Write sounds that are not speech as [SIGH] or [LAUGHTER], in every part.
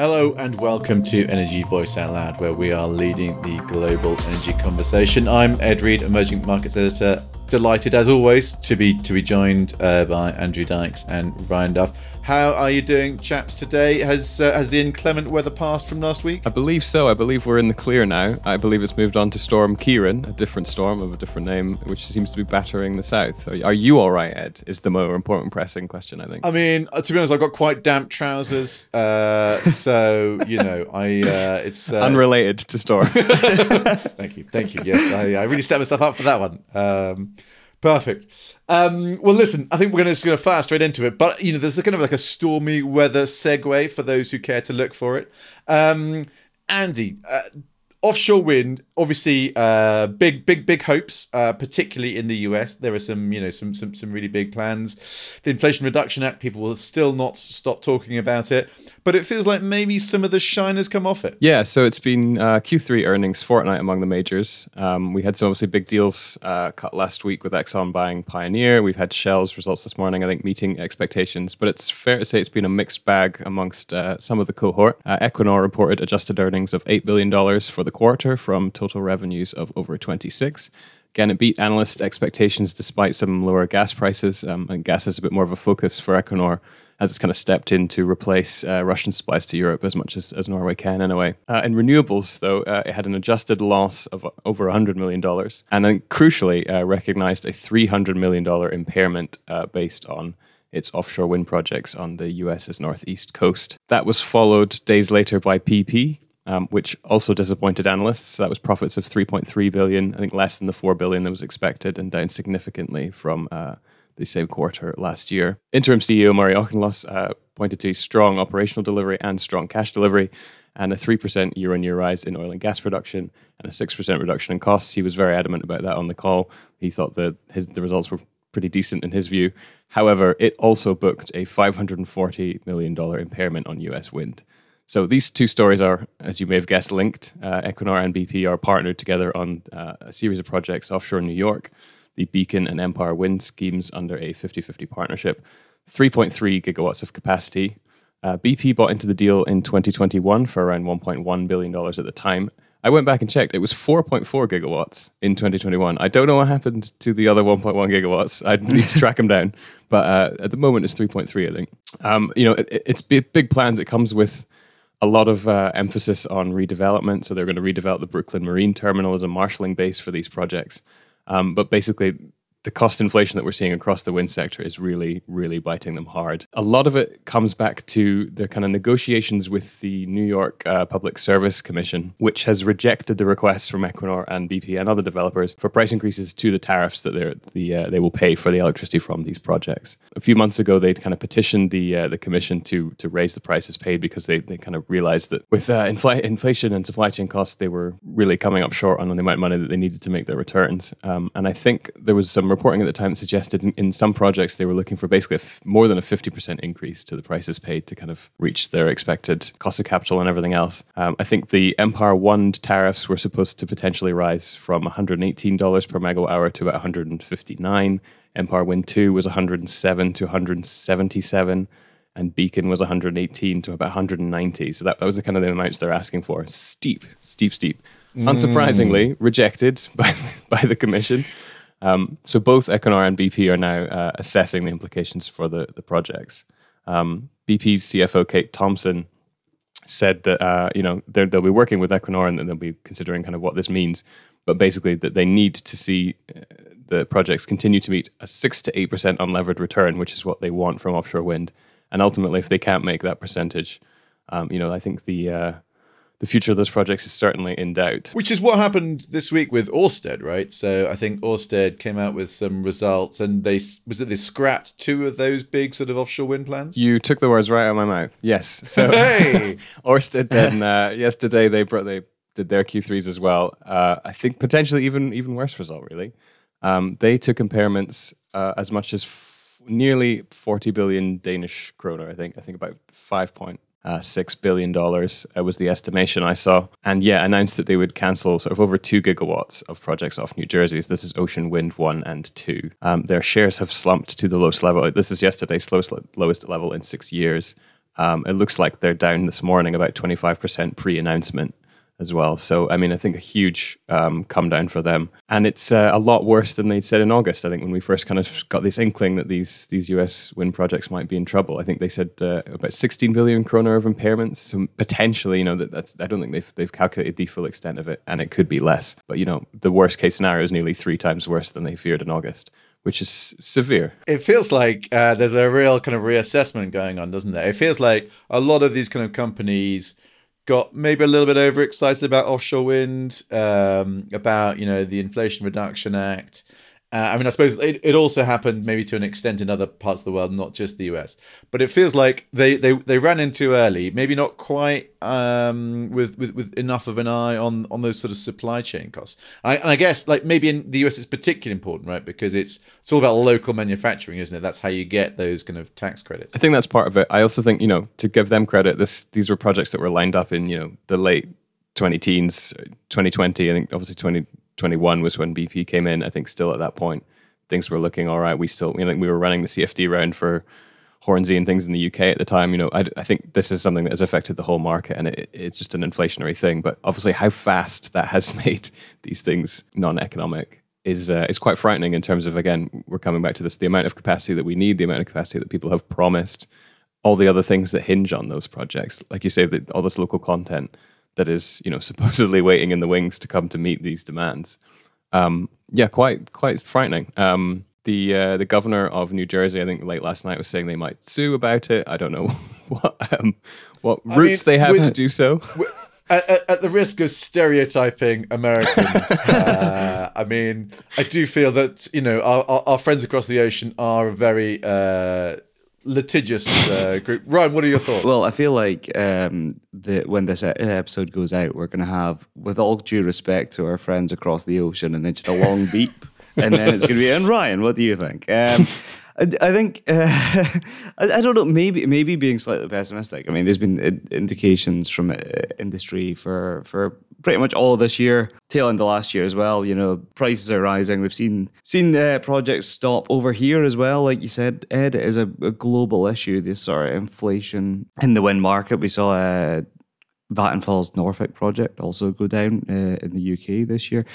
Hello and welcome to Energy Voice Out Loud, where we are leading the global energy conversation. I'm Ed Reed, emerging markets editor. Delighted, as always, to be to be joined uh, by Andrew Dykes and Ryan Duff. How are you doing, chaps? Today has uh, has the inclement weather passed from last week? I believe so. I believe we're in the clear now. I believe it's moved on to Storm Ciarán, a different storm of a different name, which seems to be battering the south. Are, are you all right, Ed? Is the more important pressing question, I think. I mean, uh, to be honest, I've got quite damp trousers, uh, [LAUGHS] so you know, I uh, it's uh, unrelated to storm. [LAUGHS] thank you, thank you. Yes, I, I really set myself up for that one. Um, Perfect. Um, well, listen, I think we're going to going to fast straight into it, but you know, there's a kind of like a stormy weather segue for those who care to look for it. Um, Andy, uh, offshore wind, obviously, uh, big, big, big hopes, uh, particularly in the US. There are some, you know, some, some, some really big plans. The Inflation Reduction Act, people will still not stop talking about it, but it feels like maybe some of the shine has come off it. Yeah, so it's been uh, Q3 earnings fortnight among the majors. Um, we had some obviously big deals uh, cut last week with Exxon buying Pioneer. We've had Shell's results this morning, I think, meeting expectations, but it's fair to say it's been a mixed bag amongst uh, some of the cohort. Uh, Equinor reported adjusted earnings of $8 billion for the quarter from total revenues of over 26. Again, it beat analyst expectations despite some lower gas prices. Um, and gas is a bit more of a focus for Equinor as it's kind of stepped in to replace uh, Russian supplies to Europe as much as, as Norway can, anyway. Uh, in renewables, though, uh, it had an adjusted loss of over $100 million and then crucially uh, recognized a $300 million impairment uh, based on its offshore wind projects on the US's northeast coast. That was followed days later by BP, um, which also disappointed analysts. That was profits of 3.3 billion, I think less than the 4 billion that was expected, and down significantly from uh, the same quarter last year. Interim CEO Murray Auchincloss uh, pointed to strong operational delivery and strong cash delivery, and a 3% year on year rise in oil and gas production, and a 6% reduction in costs. He was very adamant about that on the call. He thought that his, the results were pretty decent in his view. However, it also booked a $540 million impairment on US wind. So these two stories are, as you may have guessed, linked. Uh, Equinor and BP are partnered together on uh, a series of projects offshore New York, the Beacon and Empire wind schemes under a 50 50 partnership. 3.3 gigawatts of capacity. Uh, BP bought into the deal in 2021 for around $1.1 billion at the time. I went back and checked. It was 4.4 gigawatts in 2021. I don't know what happened to the other 1.1 gigawatts. I [LAUGHS] need to track them down. But uh, at the moment, it's 3.3, I think. Um, you know, it, it's big, big plans. It comes with a lot of uh, emphasis on redevelopment. So they're going to redevelop the Brooklyn Marine Terminal as a marshalling base for these projects. Um, but basically, the cost inflation that we're seeing across the wind sector is really, really biting them hard. A lot of it comes back to the kind of negotiations with the New York uh, Public Service Commission, which has rejected the requests from Equinor and BP and other developers for price increases to the tariffs that the, uh, they will pay for the electricity from these projects. A few months ago, they'd kind of petitioned the uh, the commission to to raise the prices paid because they, they kind of realized that with uh, infl- inflation and supply chain costs, they were really coming up short on the amount of money that they needed to make their returns. Um, and I think there was some reporting at the time that suggested in, in some projects they were looking for basically f- more than a 50% increase to the prices paid to kind of reach their expected cost of capital and everything else. Um, I think the Empire One tariffs were supposed to potentially rise from $118 per megawatt hour to about 159. Empire Wind 2 was 107 to 177 and Beacon was 118 to about 190. So that, that was the kind of the amounts they're asking for. Steep, steep, steep. Mm. Unsurprisingly, rejected [LAUGHS] by by the commission. Um, so both Equinor and BP are now uh, assessing the implications for the, the projects. Um, BP's CFO Kate Thomson said that uh, you know they'll be working with Equinor and they'll be considering kind of what this means, but basically that they need to see uh, the projects continue to meet a six to eight percent unlevered return, which is what they want from offshore wind. And ultimately, if they can't make that percentage, um, you know, I think the uh, the future of those projects is certainly in doubt. Which is what happened this week with Orsted, right? So I think Orsted came out with some results, and they was it they scrapped two of those big sort of offshore wind plans. You took the words right out of my mouth. Yes. So [LAUGHS] hey! [LAUGHS] Orsted then uh, yesterday they brought they did their Q3s as well. Uh, I think potentially even even worse result really. Um, they took impairments uh, as much as f- nearly 40 billion Danish kroner. I think I think about five point uh, six billion dollars uh, was the estimation I saw, and yeah, announced that they would cancel sort of over two gigawatts of projects off New Jersey's. This is Ocean Wind one and two. Um, their shares have slumped to the lowest level. This is yesterday's lowest lowest level in six years. Um, it looks like they're down this morning about 25% pre announcement as well. So, I mean, I think a huge um, come down for them, and it's uh, a lot worse than they said in August. I think when we first kind of got this inkling that these these US wind projects might be in trouble, I think they said uh, about 16 billion kroner of impairments. So potentially, you know, that, that's I don't think they've they've calculated the full extent of it, and it could be less. But you know, the worst case scenario is nearly three times worse than they feared in August which is severe. It feels like uh, there's a real kind of reassessment going on, doesn't there? It feels like a lot of these kind of companies got maybe a little bit overexcited about offshore wind, um, about you know the Inflation Reduction Act, uh, I mean, I suppose it, it also happened maybe to an extent in other parts of the world, not just the US. But it feels like they, they, they ran in too early, maybe not quite um, with, with with enough of an eye on on those sort of supply chain costs. I, and I guess like maybe in the US it's particularly important, right? Because it's it's all about local manufacturing, isn't it? That's how you get those kind of tax credits. I think that's part of it. I also think you know to give them credit, this these were projects that were lined up in you know the late 20 teens, 2020. I think obviously 20 21 was when BP came in. I think still at that point, things were looking all right. We still, you know, we were running the CFD round for Hornsea and things in the UK at the time. You know, I, I think this is something that has affected the whole market, and it, it's just an inflationary thing. But obviously, how fast that has [LAUGHS] made these things non-economic is uh, is quite frightening in terms of again, we're coming back to this: the amount of capacity that we need, the amount of capacity that people have promised, all the other things that hinge on those projects, like you say, that all this local content that is you know [LAUGHS] supposedly waiting in the wings to come to meet these demands. Um, yeah, quite quite frightening. Um, the uh, the governor of New Jersey, I think late last night, was saying they might sue about it. I don't know [LAUGHS] what um, what I routes mean, they have to do so. At, at, the risk of stereotyping Americans, [LAUGHS] uh, I mean, I do feel that you know our, our, our friends across the ocean are very uh, litigious uh, group. Ryan, what are your thoughts? Well, I feel like um, the, when this episode goes out, we're going to have, with all due respect to our friends across the ocean, and then just a long [LAUGHS] beep, and then it's going to be, and Ryan, what do you think? Um, I, think uh, [LAUGHS] I, I, don't know. Maybe maybe being slightly pessimistic. I mean, there's been indications from uh, industry for for pretty much all this year, tail end of last year as well. You know, prices are rising. We've seen seen uh, projects stop over here as well. Like you said, Ed, it is a, a global issue. This sort of inflation in the wind market. We saw a uh, Vattenfall's Norfolk project also go down uh, in the UK this year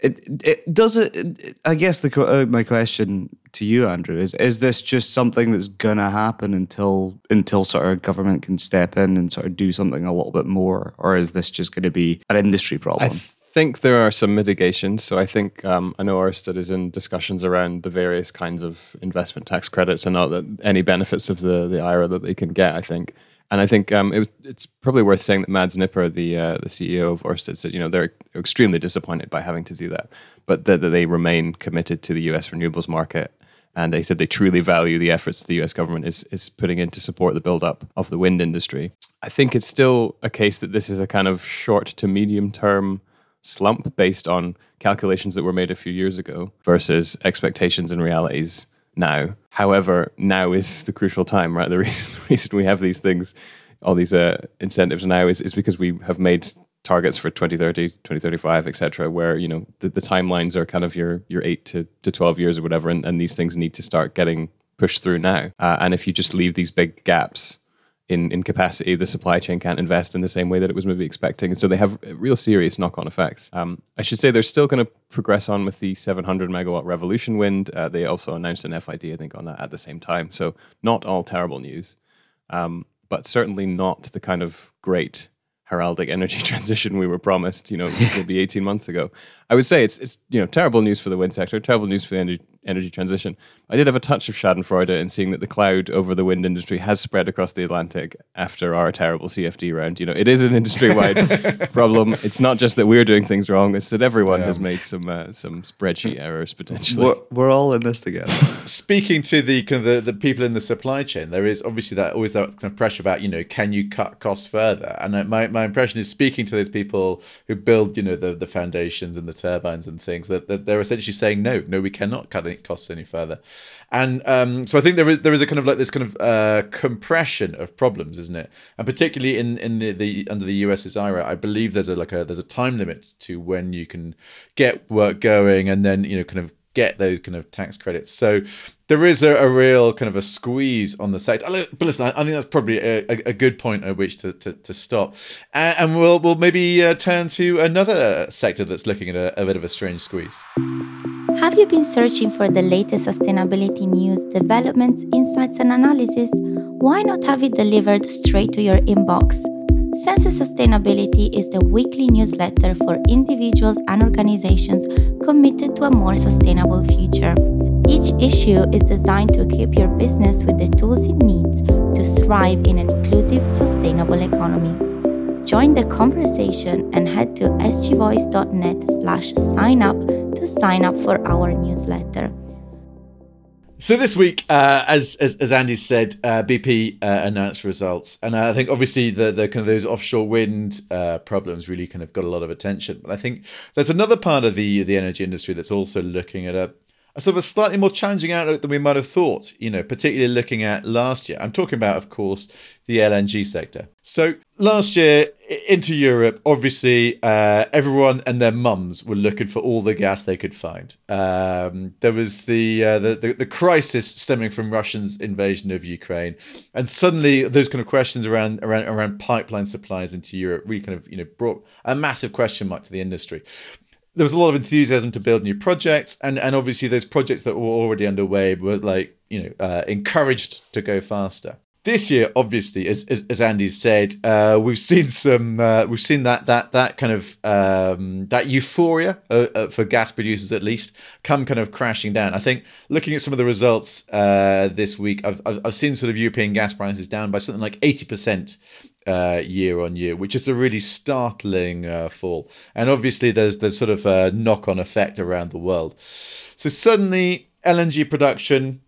it, it does it. I guess the uh, my question to you, Andrew, is: Is this just something that's gonna happen until until sort of government can step in and sort of do something a little bit more, or is this just going to be an industry problem? I think there are some mitigations. So I think um, I know Ørsted is in discussions around the various kinds of investment tax credits and all the, any benefits of the the IRA that they can get. I think. And I think um, it was, it's probably worth saying that Mads Nipper, the uh, the CEO of Orsted, said you know they're extremely disappointed by having to do that, but that, they remain committed to the U.S. renewables market. And they said they truly value the efforts the U.S. government is is putting in to support the buildup of the wind industry. I think it's still a case that this is a kind of short to medium term slump based on calculations that were made a few years ago versus expectations and realities now. However, now is the crucial time, right? [LAUGHS] The reason, the reason we have these things, all these uh, incentives now is, is because we have made targets for 2030, 2035, etc., where, you know, the, the timelines are kind of your, your eight to, to 12 years or whatever. And, and these things need to start getting pushed through now. Uh, and if you just leave these big gaps, in, in capacity, the supply chain can't invest in the same way that it was maybe expecting. And so they have real serious knock on effects. Um, I should say they're still going to progress on with the 700 megawatt Revolution Wind. Uh, they also announced an FID, I think, on that at the same time. So not all terrible news, um, but certainly not the kind of great heraldic energy [LAUGHS] transition we were promised, you know, maybe 18 months ago. I would say it's, it's you know, terrible news for the wind sector, terrible news for the energy, energy transition. I did have a touch of Schadenfreude in seeing that the cloud over the wind industry has spread across the Atlantic after our terrible CFD round. You know, it is an industry-wide [LAUGHS] problem. It's not just that we're doing things wrong; it's that everyone yeah. has made some uh, some spreadsheet errors potentially. We're, we're all in this together. Speaking to the kind of the, the people in the supply chain, there is obviously that always that kind of pressure about you know can you cut costs further? And my my impression is speaking to those people who build you know the the foundations and the turbines and things that, that they're essentially saying no, no, we cannot cut it costs any further. And um, so I think there is there is a kind of like this kind of uh, compression of problems, isn't it? And particularly in in the, the under the US's IRA, I believe there's a like a there's a time limit to when you can get work going, and then you know kind of get those kind of tax credits. So there is a, a real kind of a squeeze on the sector. But listen, I, I think that's probably a, a, good point at which to, to, to stop. And, and, we'll, we'll maybe uh, turn to another sector that's looking at a, a bit of a strange squeeze. Have you been searching for the latest sustainability news, developments, insights, and analysis? Why not have it delivered straight to your inbox? Sensa Sustainability is the weekly newsletter for individuals and organizations committed to a more sustainable future. Each issue is designed to equip your business with the tools it needs to thrive in an inclusive, sustainable economy. Join the conversation and head to sgvoice.net slash sign up to sign up for our newsletter. So this week, uh, as, as, as Andy said, uh, BP uh, announced results, and I think obviously the the kind of those offshore wind uh, problems really kind of got a lot of attention. But I think there's another part of the the energy industry that's also looking at a a sort of a slightly more challenging outlook than we might have thought, you know, particularly looking at last year. I'm talking about, of course, the LNG sector. So last year into Europe, obviously, uh, everyone and their mums were looking for all the gas they could find. Um, there was the, uh, the, the the crisis stemming from Russia's invasion of Ukraine, and suddenly those kind of questions around around around pipeline supplies into Europe really kind of you know brought a massive question mark to the industry there was a lot of enthusiasm to build new projects, and and obviously those projects that were already underway were like you know uh, encouraged to go faster. This year, obviously, as as, as Andy said, uh, we've seen some uh, we've seen that that that kind of um, that euphoria uh, uh, for gas producers at least come kind of crashing down. I think looking at some of the results uh, this week, I've I've seen sort of European gas prices down by something like eighty percent uh, year on year, which is a really startling uh, fall. And obviously, there's there's sort of a knock on effect around the world. So suddenly, LNG production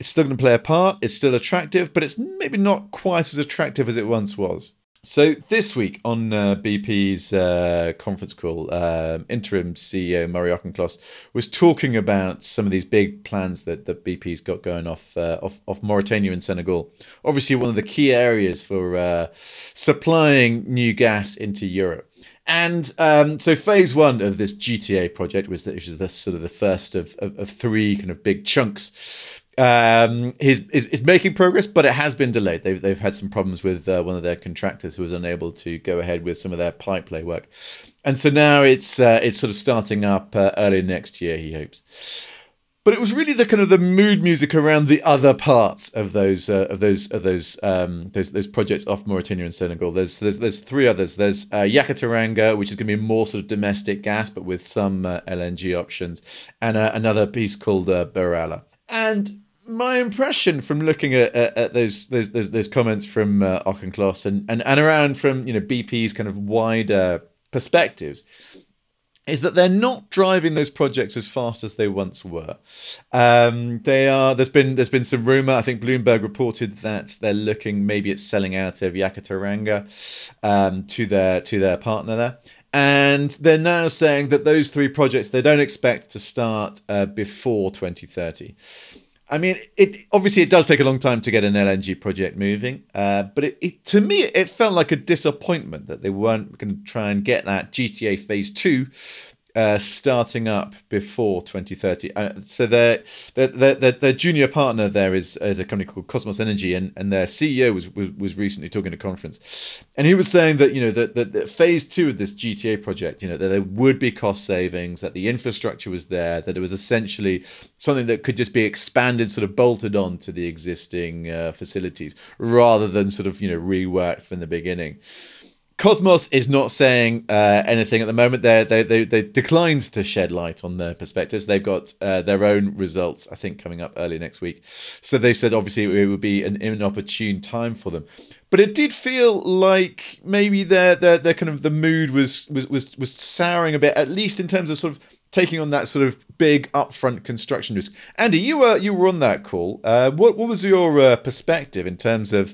is still going to play a part. It's still attractive, but it's maybe not quite as attractive as it once was. So this week on uh, BP's uh, conference call, uh, interim CEO Murray Auchincloss was talking about some of these big plans that, that BP's got going off, uh, off off Mauritania and Senegal. Obviously, one of the key areas for uh, supplying new gas into Europe. And um, so phase one of this GTA project was that is the sort of the first of, of, of three kind of big chunks um, he's, is making progress, but it has been delayed. They've, they've had some problems with uh, one of their contractors who was unable to go ahead with some of their pipe lay work, and so now it's uh, it's sort of starting up uh, early next year. He hopes. But it was really the kind of the mood music around the other parts of those uh, of those of those um, those those projects off Mauritania and Senegal. There's there's there's three others. There's uh, Yakaar-Teranga, which is going to be more sort of domestic gas, but with some uh, LNG options, and another piece called BirAllah. And my impression from looking at, at, at those, those, those those comments from uh, and, and and around from you know BP's kind of wider perspectives is that they're not driving those projects as fast as they once were. Um, they are. There's been there's been some rumor. I think Bloomberg reported that they're looking maybe it's selling out of Yakaar-Teranga um, to their to their partner there. And they're now saying that those three projects they don't expect to start uh, before 2030. I mean, it obviously it does take a long time to get an LNG project moving, uh, but it, it, to me it felt like a disappointment that they weren't going to try and get that GTA Phase Two uh, starting up before 2030. Uh, so their, their their, their junior partner there is, is a company called Kosmos Energy, and, and their CEO was, was, was recently talking at a conference, and he was saying that you know that, that, that phase two of this GTA project, you know, that there would be cost savings, that the infrastructure was there, that it was essentially something that could just be expanded, sort of bolted on to the existing uh, facilities, rather than sort of you know reworked from the beginning. Kosmos is not saying uh, anything at the moment. They they they they declined to shed light on their perspectives. They've got uh, their own results, I think, coming up early next week. So they said obviously it would be an inopportune time for them. But it did feel like maybe their their their kind of the mood was was was was souring a bit, at least in terms of sort of taking on that sort of big upfront construction risk. Andy, you were you were on that call. Uh, what what was your uh, perspective in terms of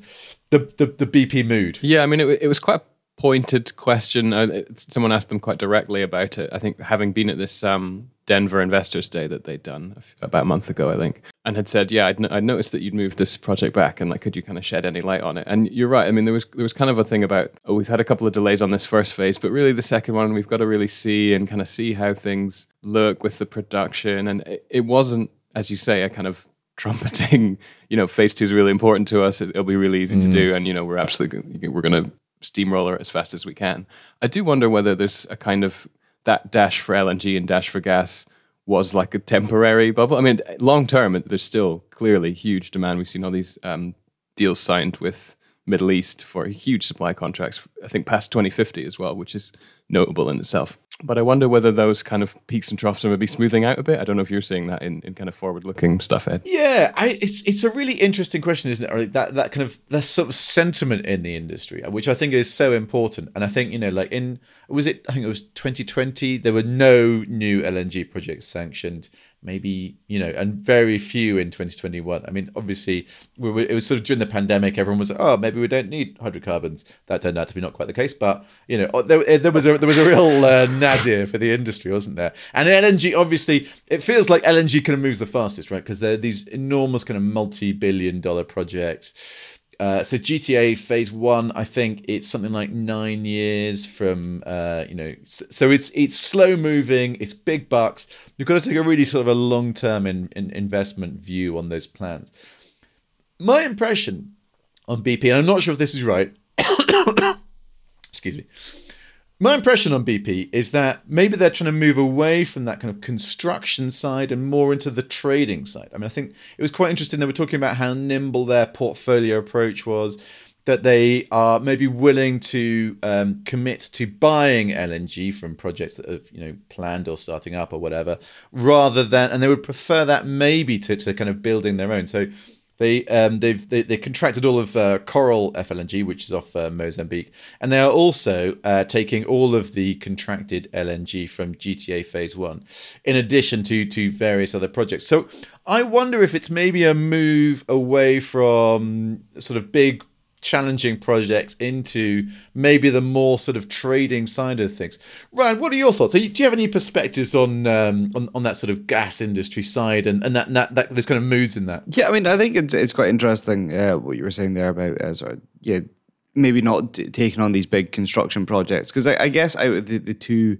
the, the the BP mood? Yeah, I mean it, it was quite pointed question. Uh, someone asked them quite directly about it. I think having been at this um, Denver Investors Day that they'd done about a month ago, I think, and had said, "Yeah, I'd, n- I'd noticed that you'd moved this project back, and like, could you kind of shed any light on it?" And you're right. I mean, there was there was kind of a thing about, oh, we've had a couple of delays on this first phase, but really the second one, we've got to really see and kind of see how things look with the production, and it, it wasn't, as you say, a kind of trumpeting, [LAUGHS] you know, phase two is really important to us. It, will be really easy to do, and you know, we're absolutely we're going to steamroller as fast as we can. I do wonder whether there's a kind of that dash for LNG and dash for gas was like a temporary bubble. I mean, long term, there's still clearly huge demand. We've seen all these um, deals signed with Middle East for huge supply contracts. I think past 2050 as well, which is notable in itself. But I wonder whether those kind of peaks and troughs are maybe smoothing out a bit. I don't know if you're seeing that in, in kind of forward looking stuff, Ed. Yeah, I, it's it's a really interesting question, isn't it? That that kind of that sort of sentiment in the industry, uh, which I think is so important. And I think you know, like in was it? I think it was 2020. There were no new LNG projects sanctioned maybe you know and very few in 2021 i mean obviously we were, it was sort of during the pandemic everyone was like oh maybe we don't need hydrocarbons. That turned out to be not quite the case but you know there, there was a there was a real uh, nadir for the industry wasn't there? And lng obviously it feels like lng kind of moves the fastest right? Because there are these enormous kind of multi-billion dollar projects uh, so GTA Phase One, I think it's something like nine years from, uh, you know, so it's it's slow moving, it's big bucks. You've got to take a really sort of a long term in, in investment view on those plans. My impression on BP, and I'm not sure if this is right. [COUGHS] excuse me my impression on BP is that maybe they're trying to move away from that kind of construction side and more into the trading side. I mean, I think it was quite interesting. They were talking about how nimble their portfolio approach was, that they are maybe willing to um, commit to buying LNG from projects that have, you know, planned or starting up or whatever, rather than, and they would prefer that maybe to, to kind of building their own. So they um, they've they, they contracted all of uh, Coral FLNG, which is off uh, Mozambique, and they are also uh, taking all of the contracted LNG from GTA Phase One, in addition to to various other projects. So I wonder if it's maybe a move away from sort of big challenging projects into maybe the more sort of trading side of things. Ryan, what are your thoughts? do you have any perspectives on um, on, on that sort of gas industry side and, and that, that, that there's kind of moods in that? Yeah, I mean, I think it's it's quite interesting uh, what you were saying there about uh, sort of, yeah maybe not t- taking on these big construction projects because I, I, guess of the, the two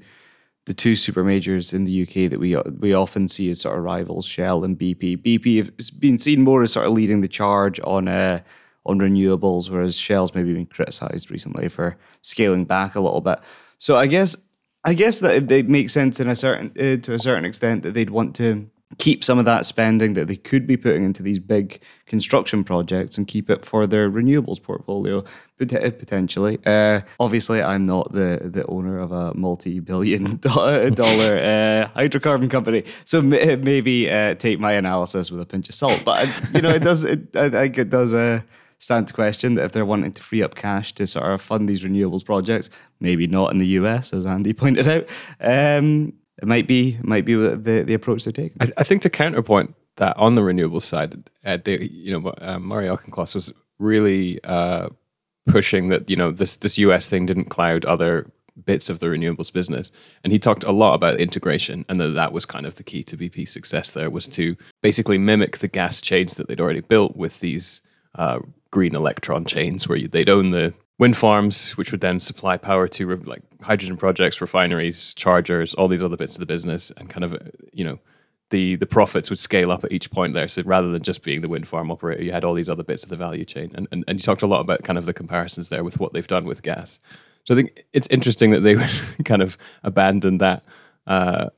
the two super majors in the UK that we we often see as sort of rivals, Shell and BP. BP has been seen more as sort of leading the charge on uh, on renewables, whereas Shell's maybe been criticised recently for scaling back a little bit. So I guess I guess that it, makes sense in a certain uh, to a certain extent that they'd want to keep some of that spending that they could be putting into these big construction projects and keep it for their renewables portfolio potentially. Uh, obviously, I'm not the the owner of a multi-billion [LAUGHS] dollar uh, hydrocarbon company, so maybe uh, take my analysis with a pinch of salt. But you know, it does it I think it does. Stand to question that if they're wanting to free up cash to sort of fund these renewables projects, maybe not in the US, as Andy [LAUGHS] pointed out, um, it might be might be the the approach they're taking. I, I think to counterpoint that on the renewables side, uh, they, you know, uh, Murray Auchincloss was really uh, pushing that you know this this US thing didn't cloud other bits of the renewables business and he talked a lot about integration and that that was kind of the key to BP's success there was to basically mimic the gas chains that they'd already built with these uh, green electron chains where they'd own the wind farms, which would then supply power to like hydrogen projects, refineries, chargers, all these other bits of the business, and kind of you know the the profits would scale up at each point there. So rather than just being the wind farm operator, you had all these other bits of the value chain, and and, and you talked a lot about kind of the comparisons there with what they've done with gas. So I think it's interesting that they [LAUGHS] would kind of abandon that. Uh,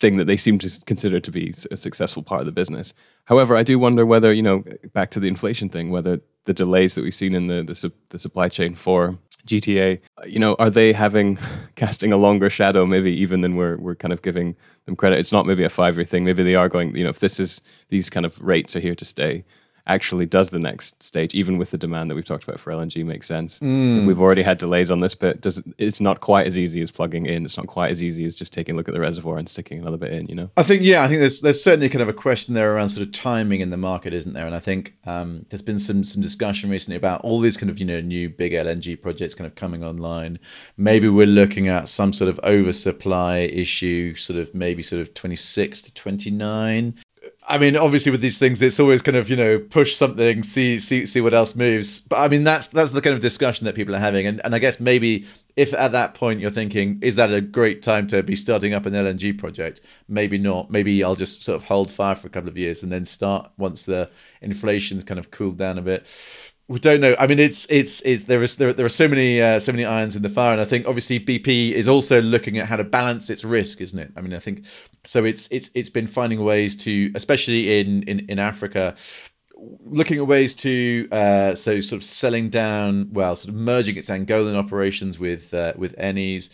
thing that they seem to consider to be a successful part of the business. However, I do wonder whether, you know, back to the inflation thing, whether the delays that we've seen in the, the, su- the supply chain for GTA, you know, are they having [LAUGHS] casting a longer shadow maybe even than we're we're kind of giving them credit? It's not maybe a five year thing. Maybe they are going, you know, if this is these kind of rates are here to stay actually does the next stage, even with the demand that we've talked about for LNG, makes sense. Mm. We've already had delays on this bit, does it's not quite as easy as plugging in. It's not quite as easy as just taking a look at the reservoir and sticking another bit in. You know. I think yeah, I think there's there's certainly kind of a question there around sort of timing in the market, isn't there? And I think um, there's been some some discussion recently about all these kind of you know new big LNG projects kind of coming online. Maybe we're looking at some sort of oversupply issue, sort of maybe sort of 26 to 29. I mean, obviously, with these things, it's always kind of you know push something, see see see what else moves. But I mean, that's that's the kind of discussion that people are having, and and I guess maybe if at that point you're thinking, is that a great time to be starting up an LNG project? Maybe not. Maybe I'll just sort of hold fire for a couple of years and then start once the inflation's kind of cooled down a bit we don't know. I mean, it's it's it's there is there, there are so many uh, so many irons in the fire, and I think obviously BP is also looking at how to balance its risk, isn't it? I mean, I think so. It's it's it's been finding ways to, especially in in in Africa, looking at ways to uh, so sort of selling down, well, sort of merging its Angolan operations with uh, with Eni's,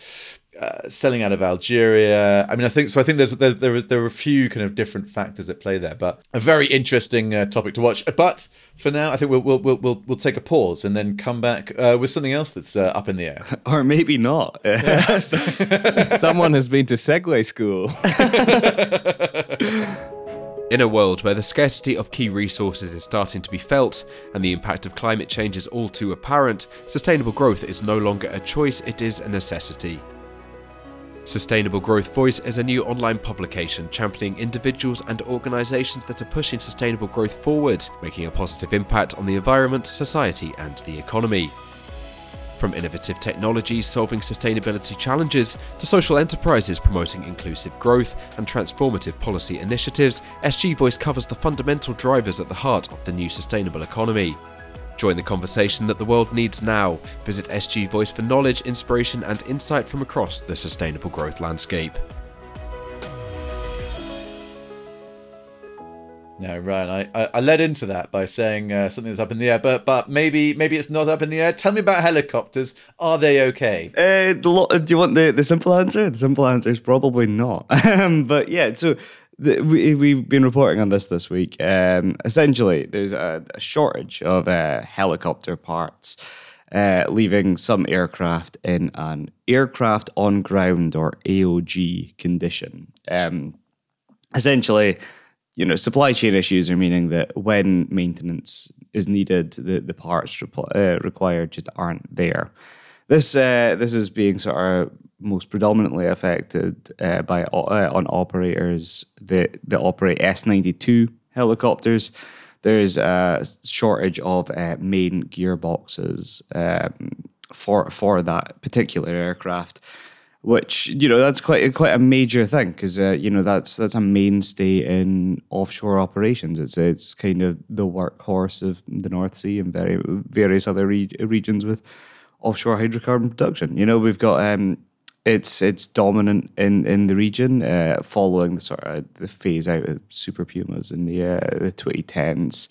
uh, selling out of Algeria. I mean, I think so. I think there's there there, is, there are a few kind of different factors at play there, but a very interesting uh, topic to watch. But for now, I think we'll we'll we'll we'll, we'll take a pause and then come back uh, with something else that's uh, up in the air, [LAUGHS] or maybe not. [LAUGHS] [LAUGHS] Someone has been to segue school. In a world where the scarcity of key resources is starting to be felt and the impact of climate change is all too apparent, sustainable growth is no longer a choice, it is a necessity. Sustainable Growth Voice is a new online publication championing individuals and organisations that are pushing sustainable growth forward, making a positive impact on the environment, society, and the economy. From innovative technologies solving sustainability challenges to social enterprises promoting inclusive growth and transformative policy initiatives, SG Voice covers the fundamental drivers at the heart of the new sustainable economy. Join the conversation that the world needs now. Visit SG Voice for knowledge, inspiration, and insight from across the sustainable growth landscape. No, Ryan, I, I, I led into that by saying uh, something that's up in the air, but but maybe maybe it's not up in the air. Tell me about helicopters. Are they okay? Uh, do you want the, the simple answer? The simple answer is probably not. [LAUGHS] Um, but yeah, so the, we, we've been reporting on this this week. Um, essentially, there's a, a shortage of uh, helicopter parts. Uh, leaving some aircraft in an aircraft on ground or AOG condition. Um, essentially, you know, supply chain issues are meaning that when maintenance is needed, the, the parts uh, required just aren't there. This uh, this is being sort of most predominantly affected uh, by uh, on operators that that operate S ninety two helicopters. There's a shortage of uh, main gearboxes um, for for that particular aircraft which you know that's quite quite a major thing because uh, you know that's that's a mainstay in offshore operations. It's it's kind of the workhorse of the North Sea and very various other re- regions with offshore hydrocarbon production. You know we've got um, it's it's dominant in in the region, uh, following the sort of the phase out of super pumas in the uh, the twenty tens.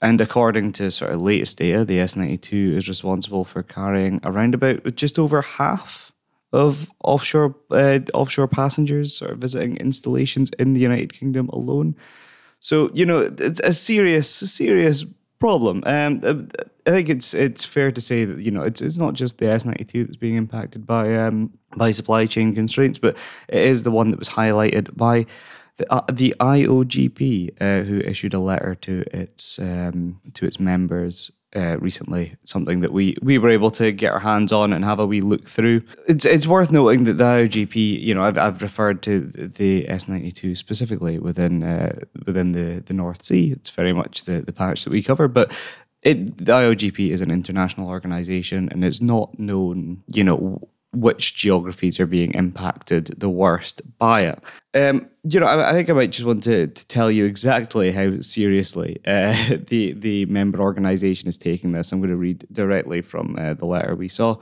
And according to sort of latest data, the S ninety two is responsible for carrying around about just over half of offshore uh, offshore passengers of visiting installations in the United Kingdom alone. So you know it's a serious, serious problem. Um, I think it's it's fair to say that you know it's it's not just the S ninety two that's being impacted by um, by supply chain constraints, but it is the one that was highlighted by the uh, the IOGP, uh, who issued a letter to its um, to its members uh, recently, something that we we were able to get our hands on and have a wee look through. It's it's worth noting that the IOGP, you know, I've, I've referred to the S ninety two specifically within uh, within the the North Sea. It's very much the the patch that we cover, but. It, the IOGP is an international organization and it's not known, you know, which geographies are being impacted the worst by it. Um, you know, I, I, think I might just want to, to tell you exactly how seriously [LAUGHS] uh, the the member organisation is taking this. I'm going to read directly from uh, the letter we saw.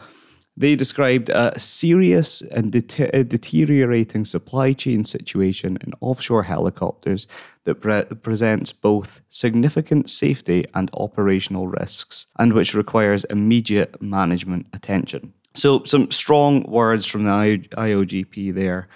They described a serious and de- deteriorating supply chain situation in offshore helicopters that pre- presents both significant safety and operational risks, and which requires immediate management attention. So, some strong words from the IOGP there.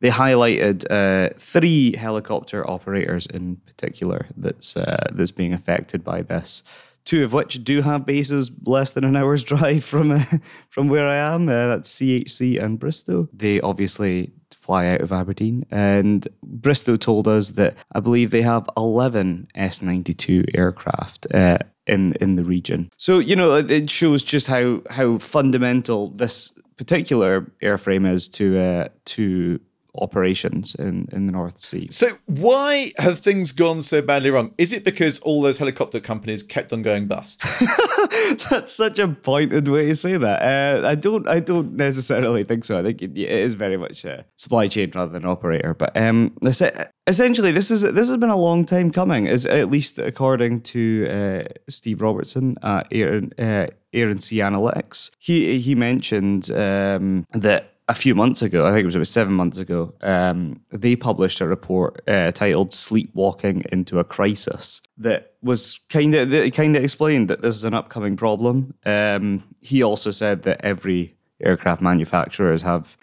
they highlighted uh, three helicopter operators in particular that's uh, that's being affected by this. Two of which do have bases less than an hour's [LAUGHS] drive from uh, from where I am. Uh, that's CHC and Bristow. They obviously fly out of Aberdeen, and Bristow told us that I believe they have eleven S ninety two aircraft. Uh, in, in the region, so you know it shows just how how fundamental this particular airframe is to uh, to operations in, in the North Sea. So why have things gone so badly wrong? Is it because all those helicopter companies kept on going bust? [LAUGHS] That's such a pointed way to say that. Uh, I don't I don't necessarily think so. I think it, it is very much a supply chain rather than operator. But um, essentially, this is this has been a long time coming. Is at least according to uh, Steve Robertson at Aaron, uh, Aaron Sea Analytics. He he mentioned um, that a few months ago, I think it was about seven months ago, um, they published a report uh, titled "Sleepwalking into a Crisis" that was kind of kind of explained that this is an upcoming problem. Um, he also said that every aircraft manufacturers have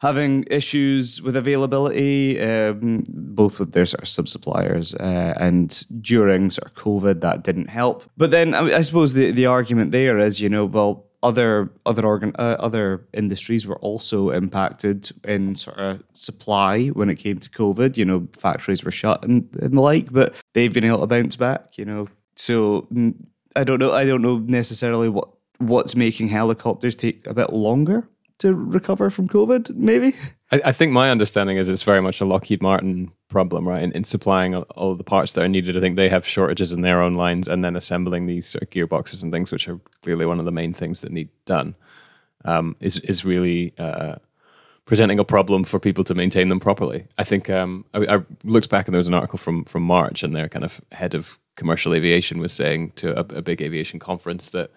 having issues with availability, um, both with their sort of sub suppliers, uh, and during sort of COVID, that didn't help. But then I, I suppose the the argument there is, you know, well other other organ uh, other industries were also impacted in sort of supply when it came to COVID. You know, factories were shut and, and the like, but they've been able to bounce back. You know, so I don't know. I don't know necessarily what what's making helicopters take a bit longer to recover from COVID. Maybe. I, I think my understanding is it's very much a Lockheed Martin problem, right? In, in supplying all, the parts that are needed. I think they have shortages in their own lines and then assembling these sort of gearboxes and things, which are clearly one of the main things that need done, um, is, is really uh, presenting a problem for people to maintain them properly. I think um, I, I, looked back and there was an article from, from March and their kind of head of commercial aviation was saying to a, a big aviation conference that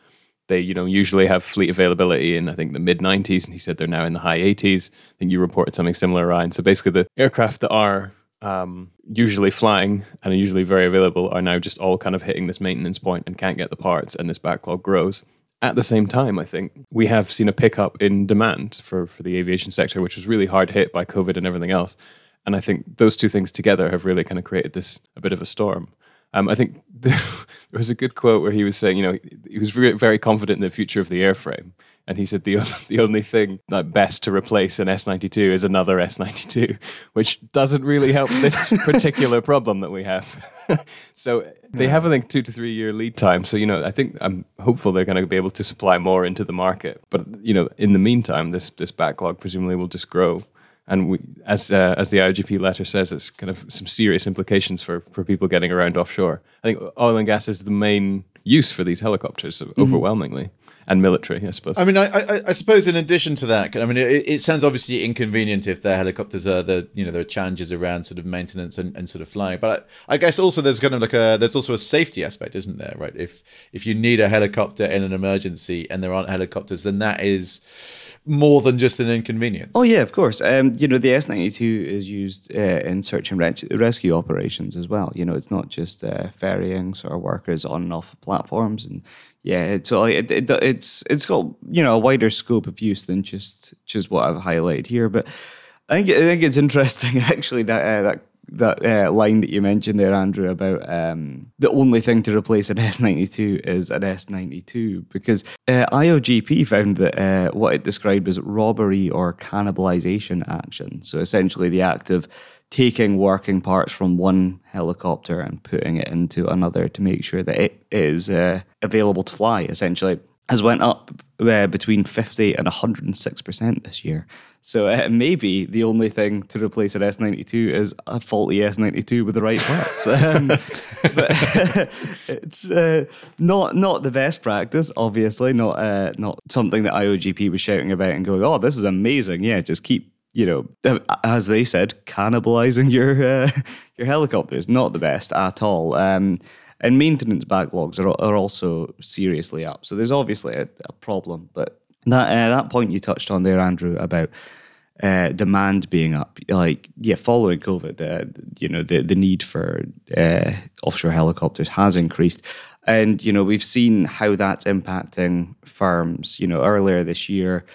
they you know usually have fleet availability in I think the mid 90s, and he said they're now in the high 80s. I think you reported something similar, Ryan. So basically, the aircraft that are um, usually flying and are usually very available are now just all kind of hitting this maintenance point and can't get the parts, and this backlog grows. At the same time, I think we have seen a pickup in demand for, for the aviation sector, which was really hard hit by COVID and everything else. And I think those two things together have really kind of created this a bit of a storm. Um, I think [LAUGHS] there was a good quote where he was saying, you know, he was very, very confident in the future of the airframe. And he said the, [LAUGHS] the only thing that best to replace an S92 is another S92, [LAUGHS] which doesn't really help this [LAUGHS] particular problem that we have. so they have, I think, two to three year lead time. So, you know, I think I'm hopeful they're going to be able to supply more into the market. But, you know, in the meantime, this, this backlog presumably will just grow and we, as uh, as the IOGP letter says, it's kind of some serious implications for for people getting around offshore. I think oil and gas is the main use for these helicopters, mm-hmm. overwhelmingly, and military, I suppose. I mean, I, I, I suppose in addition to that, I mean, it, it, sounds obviously inconvenient if their helicopters are the you know there are challenges around sort of maintenance and, and sort of flying, but I, I guess also there's kind of like a there's also a safety aspect, isn't there? Right? If if you need a helicopter in an emergency and there aren't helicopters, then that is more than just an inconvenience. Oh yeah, of course. Um, you know, the S ninety two is used uh, in search and rescue operations as well. You know, it's not just uh, ferrying sort of workers on and off platforms, and yeah, it's it, it, it's it's got you know a wider scope of use than just just what I've highlighted here. But I think I think it's interesting [LAUGHS] actually that uh, that that uh, line that you mentioned there, Andrew, about um, the only thing to replace an [LAUGHS] S92 is an S92, because uh, IOGP found that uh, what it described as robbery or cannibalization action. So essentially, the act of taking working parts from one helicopter and putting it into another to make sure that it is uh, available to fly, essentially has went up uh, between 50 and 106% this year. So uh, maybe the only thing to replace an S92 is a faulty S92 with the right parts. [LAUGHS] um, but [LAUGHS] it's uh, not not the best practice, obviously, not uh, not something that IOGP was shouting about and going, "Oh, this is amazing." Yeah, just keep you know, as they said, cannibalizing your uh, [LAUGHS] your helicopters. Not the best at all. Um, and maintenance backlogs are, are also seriously up. So there's obviously a, a problem. But that uh, that point you touched on there, Andrew, about uh, demand being up, like yeah, following COVID, uh, you know, the the need for uh, offshore helicopters has increased, and you know we've seen how that's impacting firms. You know, earlier this year,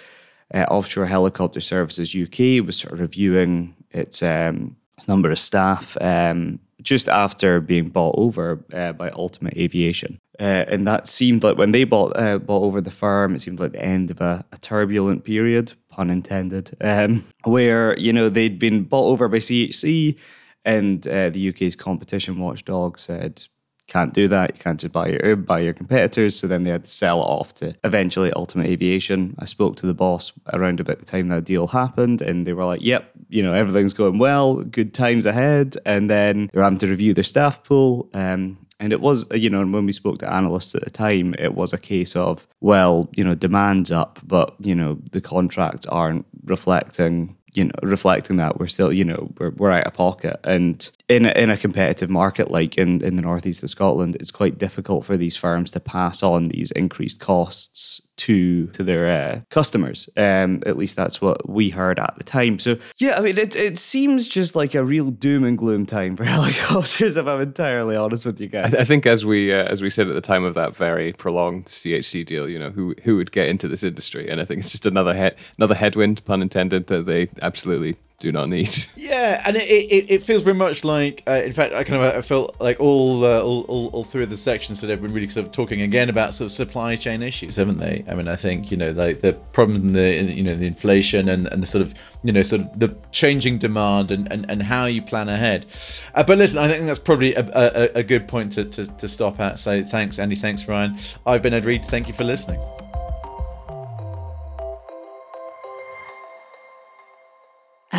uh, Offshore Helicopter Services UK was sort of reviewing its um, its number of staff um, just after being bought over uh, by Ultimate Aviation. Uh, and that seemed like when they bought uh, bought over the firm, it seemed like the end of a, a turbulent period, pun intended, um, where you know they'd been bought over by CHC, and uh, the UK's competition watchdog said can't do that. You can't just buy your buy your competitors. So then they had to sell it off to eventually Ultimate Aviation. I spoke to the boss around about the time that deal happened, and they were like, "Yep, you know everything's going well, good times ahead." And then they were having to review their staff pool. Um, and it was, you know, when we spoke to analysts at the time, it was a case of, well, you know, demand's up, but, you know, the contracts aren't reflecting you know reflecting that we're still you know we're, we're out of pocket and in a, in a competitive market like in, in the northeast of Scotland it's quite difficult for these firms to pass on these increased costs to to their uh, customers. Um, at least that's what we heard at the time. So yeah, I mean, it it seems just like a real doom and gloom time for [LAUGHS] helicopters. If I'm entirely honest with you guys, I, I think as we uh, as we said at the time of that very prolonged CHC deal, you know, who who would get into this industry, and I think it's just another head another headwind, pun intended, that they absolutely do not need. Yeah, and it, it, it feels very much like, uh, in fact, I kind of I felt like all, uh, all, all all through the sections that have been really sort of talking again about sort of supply chain issues, haven't they? I mean, I think you know like the problem in the in, you know the inflation and, and the sort of you know sort of the changing demand and, and, and how you plan ahead. Uh, but listen, I think that's probably a, a, a good point to, to, to stop at. So thanks, Andy. Thanks, Ryan. I've been Ed Reed. Thank you for listening.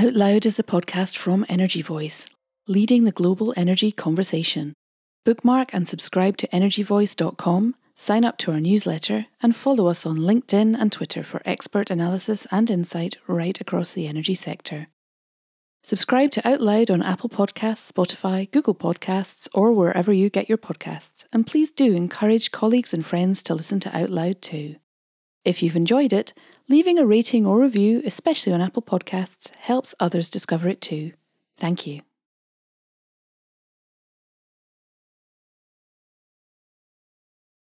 Out Loud is the podcast from Energy Voice, leading the global energy conversation. Bookmark and subscribe to energyvoice.com, sign up to our newsletter, and follow us on LinkedIn and Twitter for expert analysis and insight right across the energy sector. Subscribe to Out Loud on Apple Podcasts, Spotify, Google Podcasts, or wherever you get your podcasts. And please do encourage colleagues and friends to listen to Out Loud too. If you've enjoyed it, leaving a rating or review, especially on Apple Podcasts, helps others discover it too. Thank you.